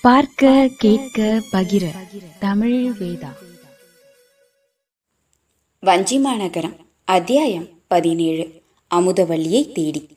பார்க்க கேட்க பகிர. தமிழ் வேதா. வஞ்சிமாநகரம் அத்தியாயம் பதினேழு. அமுதவள்ளியை தேடி.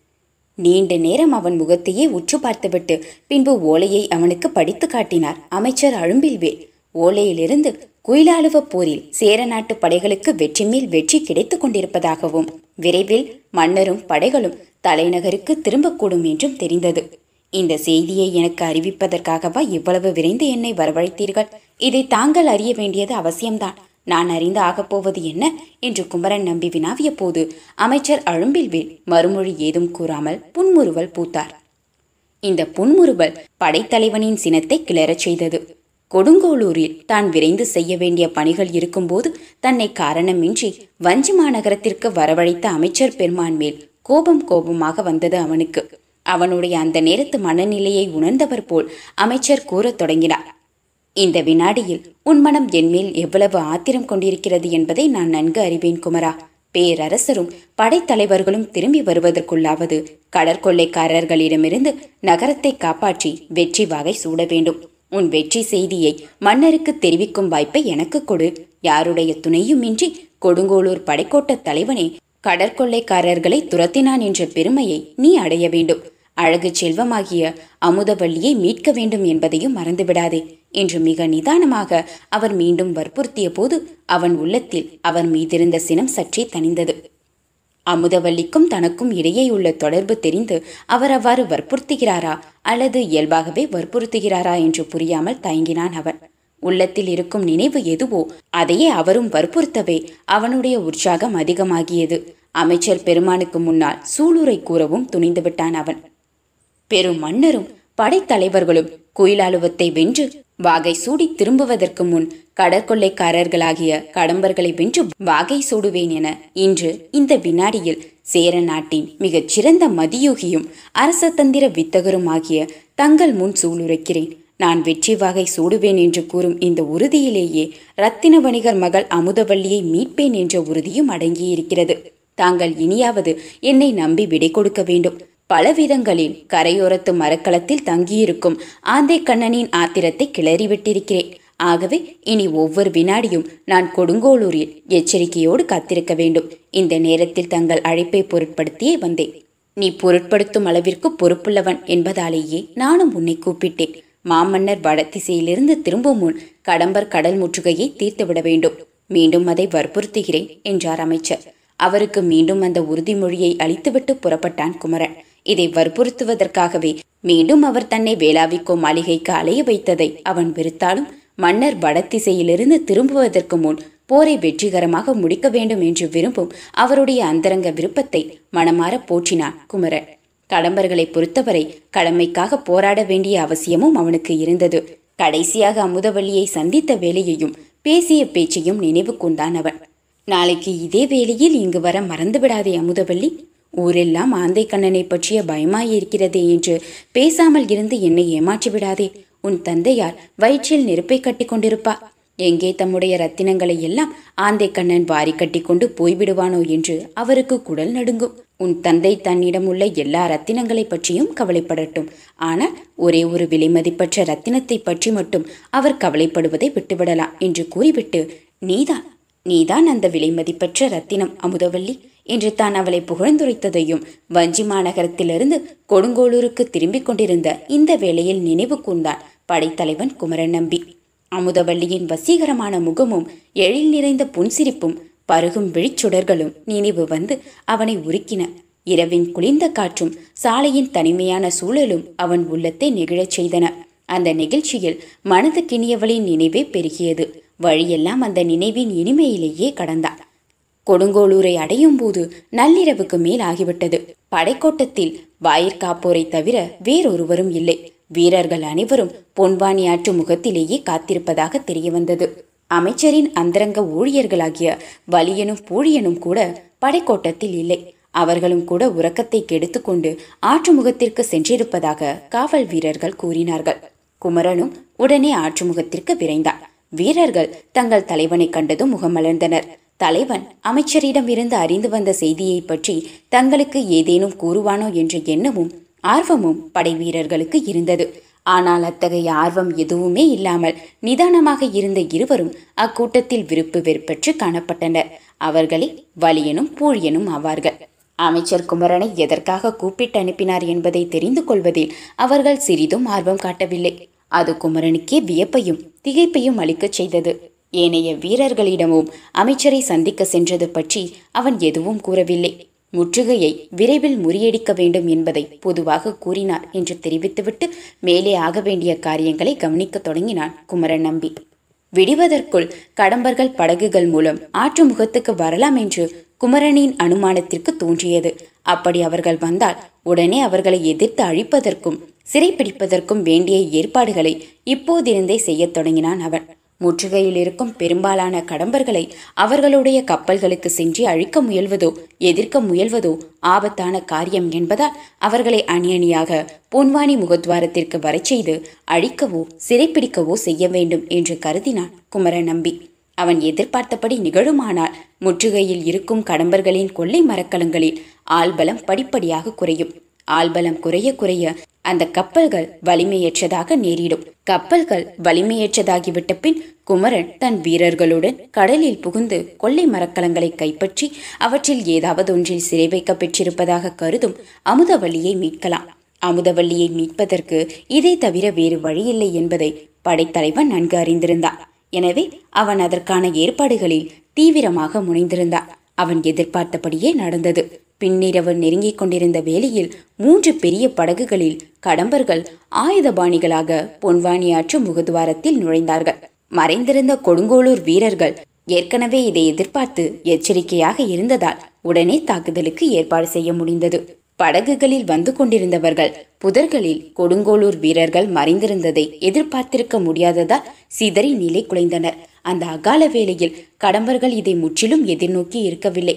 நீண்ட நேரம் அவன் முகத்தையே உற்று பார்த்துவிட்டு பின்பு ஓலையை அவனுக்கு படித்து காட்டினார் அமைச்சர் அழும்பில்வேல். ஓலையிலிருந்து குயிலாளுவ போரில் சேர நாட்டு படைகளுக்கு வெற்றி மேல் வெற்றி கிடைத்துக் கொண்டிருப்பதாகவும் விரைவில் மன்னரும் படைகளும் தலைநகருக்கு திரும்பக்கூடும் என்றும் தெரிந்தது. இந்த செய்தியை எனக்கு அறிவிப்பதற்காகவா இவ்வளவு விரைந்து என்னை வரவழைத்தீர்கள்? இதை தாங்கள் அறிய வேண்டியது அவசியம்தான். நான் அறிந்து ஆகப்போவது என்ன? என்று குமரன் நம்பி வினாவிய போது அமைச்சர் அழும்பில்வேல் மறுமொழி ஏதும் கூறாமல் புன்முறுவல் பூத்தார். இந்த புன்முறுவல் படைத்தலைவனின் சினத்தை கிளறச் செய்தது. கொடுங்கோளூரில் தான் விரைந்து செய்ய வேண்டிய பணிகள் இருக்கும்போது தன்னை காரணமின்றி வஞ்சி மாநகரத்திற்கு வரவழைத்த அமைச்சர் பெருமான் மேல் கோபம் கோபமாக வந்தது அவனுக்கு. அவனுடைய அந்த நேரத்து மனநிலையை உணர்ந்தவர் போல் அமைச்சர் கூறத் தொடங்கினார். இந்த வினாடியில் உன் மனம் என்மேல் எவ்வளவு ஆத்திரம் கொண்டிருக்கிறது என்பதை நான் நன்கு அறிவேன் குமரா. பேரரசரும் படைத்தலைவர்களும் திரும்பி வருவதற்குள்ளாவது கடற்கொள்ளைக்காரர்களிடமிருந்து நகரத்தை காப்பாற்றி வெற்றி வகை சூட வேண்டும். உன் வெற்றி செய்தியை மன்னருக்கு தெரிவிக்கும் வாய்ப்பை எனக்கு கொடு. யாருடைய துணையுமின்றி கொடுங்கோளூர் படைக்கோட்ட தலைவனே கடற்கொள்ளைக்காரர்களை துரத்தினான் என்ற பெருமையை நீ அடைய வேண்டும். அழகு செல்வமாகிய அமுதவல்லியை மீட்க வேண்டும் என்பதையும் மறந்துவிடாதே என்று மிக நிதானமாக அவர் மீண்டும் வற்புறுத்திய போது அவன் உள்ளத்தில் அவர் மீதிருந்த சினம் சற்றே தணிந்தது. அமுதவல்லிக்கும் தனக்கும் இடையே உள்ள தொடர்பு தெரிந்து அவர் அவ்வாறு வற்புறுத்துகிறாரா அல்லது இயல்பாகவே வற்புறுத்துகிறாரா என்று புரியாமல் தயங்கினான் அவன். உள்ளத்தில் இருக்கும் நினைவு எதுவோ அதையே அவரும் வற்புறுத்தவே அவனுடைய உற்சாகம் அதிகமாகியது. அமைச்சர் பெருமானுக்கு முன்னால் சூளுரை கூறவும் துணிந்து விட்டான் அவன். பெரும் மன்னரும் படைத்தலைவர்களும் குயிலாலுவத்தை வென்று வாகை சூடி திரும்புவதற்கு முன் கடற்கொள்ளைக்காரர்களாகிய கடம்பர்களை வென்று வாகை சூடுவேன் என இன்று இந்த வினாடியில் சேர நாட்டின் மிகச் சிறந்த மதியூகியும் அரசதந்திர வித்தகரும் ஆகிய தங்கள் முன் சூளுரைக்கிறேன். நான் வெற்றி வாகை சூடுவேன் என்று கூறும் இந்த உறுதியிலேயே ரத்தின வணிகர் மகள் அமுதவல்லியை மீட்பேன் என்ற உறுதியும் அடங்கியிருக்கிறது. தாங்கள் இனியாவது என்னை நம்பி விடை கொடுக்க வேண்டும். பலவிதங்களில் கரையோரத்து மரக்களத்தில் தங்கியிருக்கும் ஆந்தை கண்ணனின் ஆத்திரத்தை கிளறிவிட்டிருக்கிறேன். ஆகவே இனி ஒவ்வொரு வினாடியும் நான் கொடுங்கோளூரில் எச்சரிக்கையோடு காத்திருக்க வேண்டும். இந்த நேரத்தில் தங்கள் அழைப்பை பொருட்படுத்தியே வந்தேன். நீ பொருட்படுத்தும் அளவிற்கு பொறுப்புள்ளவன் என்பதாலேயே நானும் உன்னை கூப்பிட்டேன். மாமன்னர் வடதிசையிலிருந்து திரும்பும் முன் கடம்பர் கடல் முற்றுகையை தீர்த்துவிட வேண்டும். மீண்டும் அதை வற்புறுத்துகிறேன் என்றார் அமைச்சர். அவருக்கு மீண்டும் அந்த உறுதிமொழியை அளித்துவிட்டு புறப்பட்டான் குமரன். இதை வற்புறுத்துவதற்காகவே மீண்டும் அவர் தன்னை வேளாவிக்கோ மாளிகைக்கு அலைய வைத்ததை அவன் வெறுத்தாலும் மன்னர் வடதிசையிலிருந்து திரும்புவதற்கு முன் போரை வெற்றிகரமாக முடிக்க வேண்டும் என்று விரும்பும் அவருடைய அந்தரங்க விருப்பத்தை மனமாற போற்றினான் குமரன். கடம்பர்களை பொறுத்தவரை கடமைக்காக போராட வேண்டிய அவசியமும் அவனுக்கு இருந்தது. கடைசியாக அமுதவல்லியை சந்தித்த வேலையையும் பேசிய பேச்சையும் நினைவு கொண்டான் அவன். நாளைக்கு இதே வேளையில் இங்கு வர மறந்துவிடாதே அமுதவல்லி. ஊரெல்லாம் ஆந்தை கண்ணனை பற்றிய பயமாயிருக்கிறதே என்று பேசாமல் இருந்து என்னை ஏமாற்றி விடாதே. உன் தந்தையார் வயிற்றில் நெருப்பை கட்டி கொண்டிருப்பா. எங்கே தம்முடைய ரத்தினங்களை எல்லாம் ஆந்தை கண்ணன் வாரி கட்டி கொண்டு போய்விடுவானோ என்று அவருக்கு குடல் நடுங்கும். உன் தந்தை தன்னிடம் உள்ள எல்லா ரத்தினங்களை பற்றியும் கவலைப்படட்டும். ஆனால் ஒரே ஒரு விலைமதிப்பற்ற ரத்தினத்தை பற்றி மட்டும் அவர் கவலைப்படுவதை விட்டுவிடலாம் என்று கூறிவிட்டு நீதான் நீதான் அந்த விலைமதிப்பற்ற ரத்தினம் அமுதவல்லி. என்று தான் அவளை புகழ்ந்துரைத்ததையும் வஞ்சி மாநகரத்திலிருந்து கொடுங்கோளூருக்கு திரும்பிக் கொண்டிருந்த இந்த வேளையில் நினைவு கூர்ந்தான் படைத்தலைவன் குமரன் நம்பி. அமுதவல்லியின் வசீகரமான முகமும் எழில் நிறைந்த புன்சிரிப்பும் பருகும் விழிச்சுடர்களும் நினைவு வந்து அவனை உருக்கின. இரவின் குளிர்ந்த காற்றும் சாலையின் தனிமையான சூழலும் அவன் உள்ளத்தை நெகிழச் செய்தன. அந்த நிகழ்ச்சியில் மனது கிணியவளின் நினைவே பெருகியது. வழியெல்லாம் அந்த நினைவின் இனிமையிலேயே கடந்தான். கொடுங்கோளூரை அடையும் போது நள்ளிரவுக்கு மேல் ஆகிவிட்டது படைக்கோட்டத்தில் வாயிற்காப்போரை தவிர வேறொருவரும் இல்லை. வீரர்கள் அனைவரும் பொன்வானி ஆற்று முகத்திலேயே காத்திருப்பதாக தெரியவந்தது. அமைச்சரின் அந்தரங்க ஊழியர்களாகிய வலியனும் பூழியனும் கூட படைக்கோட்டத்தில் இல்லை. அவர்களும் கூட உறக்கத்தை கெடுத்துக்கொண்டு ஆற்றுமுகத்திற்கு சென்றிருப்பதாக காவல் வீரர்கள் கூறினார்கள். குமரனும் உடனே ஆற்றுமுகத்திற்கு விரைந்தார் வீரர்கள் தங்கள் தலைவனை கண்டதும் முகமலர்ந்தனர். தலைவன் அமைச்சரிடம் இருந்து அறிந்து வந்த செய்தியை பற்றி தங்களுக்கு ஏதேனும் கூறுவானோ என்ற எண்ணமும் ஆர்வமும் படை வீரர்களுக்கு இருந்தது. ஆனால் அத்தகைய ஆர்வம் எதுவுமே இல்லாமல் நிதானமாக இருந்த இருவரும் அக்கூட்டத்தில் விருப்பு வெறுப்பற்று காணப்பட்டனர். அவர்களே வலியனும் பூழியனும் ஆவார்கள். அமைச்சர் குமரனை எதற்காக கூப்பிட்டு அனுப்பினார் என்பதை தெரிந்து கொள்வதில் அவர்கள் சிறிதும் ஆர்வம் காட்டவில்லை. அது குமரனுக்கே வியப்பையும் திகைப்பையும் அளிக்கச் செய்தது. ஏனைய வீரர்களிடமும் அமைச்சரை சந்திக்க சென்றது பற்றி அவன் எதுவும் கூறவில்லை. முற்றுகையை விரைவில் முறியடிக்க வேண்டும் என்பதை பொதுவாக கூறினார் என்று தெரிவித்துவிட்டு மேலே ஆக வேண்டிய காரியங்களை கவனிக்க தொடங்கினான் குமரன் நம்பி. விடிவதற்குள் கடம்பர்கள் படகுகள் மூலம் ஆற்று முகத்துக்கு வரலாம் என்று குமரனின் அனுமானத்திற்கு தோன்றியது. அப்படி அவர்கள் வந்தால் உடனே அவர்களை எதிர்த்து அழிப்பதற்கும் சிறைப்பிடிப்பதற்கும் வேண்டிய ஏற்பாடுகளை இப்போதிருந்தே செய்யத் தொடங்கினான் அவன். முற்றுகையில் இருக்கும் பெரும்பாலான கடம்பர்களை அவர்களுடைய கப்பல்களுக்கு சென்று அழிக்க முயல்வதோ எதிர்க்க முயல்வதோ ஆபத்தான காரியம் என்பதால் அவர்களை அணி அணியாக பொன்வானி முகத்வாரத்திற்கு வரச் செய்து அழிக்கவோ சிறைப்பிடிக்கவோ செய்ய வேண்டும் என்று கருதினான் குமர நம்பி அவன் எதிர்பார்த்தபடி நிகழுமானால் முற்றுகையில் இருக்கும் கடம்பர்களின் கொள்ளை மரக்கலங்களில் ஆள்பலம் படிப்படியாக குறையும். ஆள்பலம் குறைய குறைய அந்த கப்பல்கள் வலிமையற்றதாக நேரிடும். கப்பல்கள் வலிமையற்றதாகிவிட்ட பின் குமரன் தன் வீரர்களுடன் கடலில் புகுந்து கொள்ளை மரக்கலங்களை கைப்பற்றி அவற்றில் ஏதாவது ஒன்றில் சிறை வைக்க பெற்றிருப்பதாக கருதும் அமுதவல்லியை மீட்கலாம். அமுதவல்லியை மீட்பதற்கு இதை தவிர வேறு வழியில்லை என்பதை படைத்தலைவன் நன்கு அறிந்திருந்தான். எனவே அவன் அதற்கான ஏற்பாடுகளில் தீவிரமாக முனைந்திருந்தான். அவன் எதிர்பார்த்தபடியே நடந்தது. பின்னிரவு நெருங்கிக் கொண்டிருந்த வேளையில் மூன்று பெரிய படகுகளில் கடம்பர்கள் ஆயுதபாணிகளாக பொன்வாணி ஆற்று முகதுவாரத்தில் நுழைந்தார்கள். மறைந்திருந்த கொடுங்கோளூர் வீரர்கள் ஏற்கனவே இதை எதிர்பார்த்து எச்சரிக்கையாக இருந்ததால் உடனே தாக்குதலுக்கு ஏற்பாடு செய்ய முடிந்தது. படகுகளில் வந்து கொண்டிருந்தவர்கள் புதர்களில் கொடுங்கோளூர் வீரர்கள் மறைந்திருந்ததை எதிர்பார்த்திருக்க முடியாததால் சிதறி நிலை குலைந்தனர். அந்த அகால வேளையில் கடம்பர்கள் இதை முற்றிலும் எதிர்நோக்கி இருக்கவில்லை.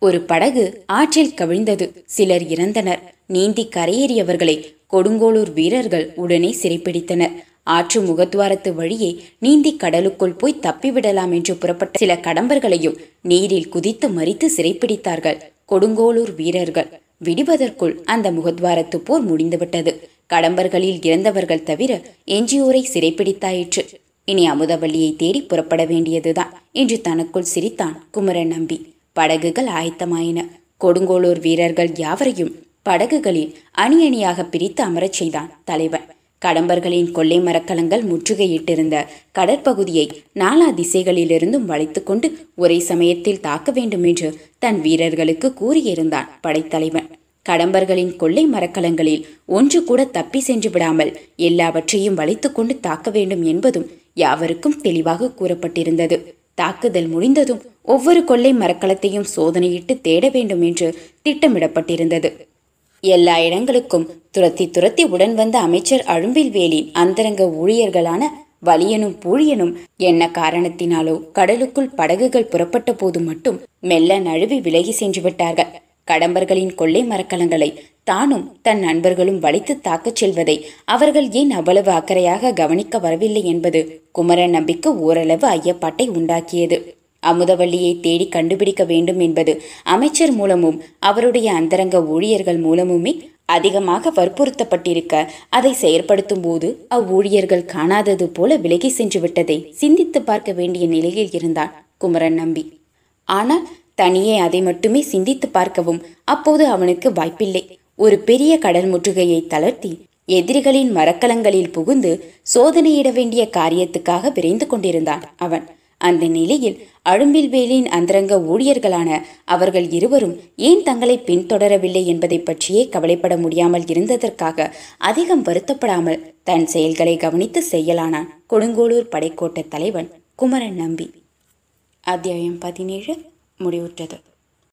ஒரு படகு ஆற்றில் கவிழ்ந்தது. சிலர் இறந்தனர். நீந்தி கரையேறியவர்களை கொடுங்கோளூர் வீரர்கள் உடனே சிறைப்பிடித்தனர். ஆற்று முகத்வாரத்து வழியே நீந்தி கடலுக்குள் போய் தப்பிவிடலாம் என்று புறப்பட்ட சில கடம்பர்களையும் நீரில் குதித்து மறித்து சிறைப்பிடித்தார்கள். கொடுங்கோளூர் வீரர்கள். விடுவதற்குள் அந்த முகத்வாரத்து போர் முடிந்துவிட்டது. கடம்பர்களில் இறந்தவர்கள் தவிர எஞ்சியோரை சிறைப்பிடித்தாயிற்று. இனி அமுதவல்லியை தேடி புறப்பட வேண்டியதுதான். என்று தனக்குள் சிரித்தான் குமரன் நம்பி. படகுகள் ஆயத்தமாயின. கொடுங்கோளூர் வீரர்கள் யாவரையும் படகுகளில் அணி அணியாக பிரித்து அமரச் செய்தான் தலைவன். கடம்பர்களின் கொள்ளை மரக்கலங்கள் முற்றுகையிட்டிருந்த கடற்பகுதியை நாலா திசைகளிலிருந்தும் வளைத்துக்கொண்டு ஒரே சமயத்தில் தாக்க வேண்டும் என்று தன் வீரர்களுக்கு கூறியிருந்தான் படைத்தலைவன். கடம்பர்களின் கொள்ளை மரக்கலங்களில் ஒன்று கூட தப்பி சென்று விடாமல் எல்லாவற்றையும் வளைத்துக்கொண்டு தாக்க வேண்டும் என்பதும் யாவருக்கும் தெளிவாக கூறப்பட்டிருந்தது. தாக்குதல் முடிந்ததும் ஒவ்வொரு கொள்ளை மரக்கலத்தையும் சோதனையிட்டு தேட வேண்டும் என்று திட்டமிடப்பட்டிருந்தது. எல்லா இடங்களுக்கும் துரத்தி துரத்தி உடன் வந்த அமைச்சர் அழும்பில்வேலின் அந்தரங்க ஊழியர்களான வலியனும் பூழியனும் என்ன காரணத்தினாலோ கடலுக்குள் படகுகள் புறப்பட்ட போது மட்டும் மெல்ல நழுவி விலகி சென்று விட்டார்கள். கடம்பர்களின் கொள்ளை மரக்கலங்களை தானும் தன் நண்பர்களும் வலித்து தாக்கச் செல்வதை அவர்கள் ஏன் அவ்வளவு அக்கறையாக கவனிக்க வரவில்லை என்பது குமரன் நம்பிக்கு ஓரளவு ஐயப்பாட்டை உண்டாக்கியது. அமுதவல்லியை தேடி கண்டுபிடிக்க வேண்டும் என்பது அமைச்சர் மூலமும் அவருடைய அந்தரங்க ஊழியர்கள் மூலமுமே அதிகமாக வற்புறுத்தப்பட்டிருக்க அதை செயற்படுத்தும் போது அவ்வூழியர்கள் காணாதது போல விலகி சென்று விட்டதை சிந்தித்து பார்க்க வேண்டிய நிலையில் இருந்தான் குமரன் நம்பி. ஆனால் தனியே அதை மட்டுமே சிந்தித்து பார்க்கவும் அப்போது அவனுக்கு வாய்ப்பில்லை. ஒரு பெரிய கடல் முற்றுகையை தளர்த்தி எதிரிகளின் மரக்கலங்களில் புகுந்து சோதனையிட வேண்டிய காரியத்துக்காக விரைந்து கொண்டிருந்தான் அவன். அந்த நிலையில் அழும்பில்வேலின் அந்தரங்க ஊழியர்களான அவர்கள் இருவரும் ஏன் தங்களை பின்தொடரவில்லை என்பதை பற்றியே கவலைப்பட முடியாமல் இருந்ததற்காக அதிகம் வருத்தப்படாமல் தன் செயல்களை கவனித்து செய்யலானான் கொடுங்கோளூர் படைக்கோட்ட தலைவன் குமரன் நம்பி. அத்தியாயம் பதினேழு. முடிவுற்றது.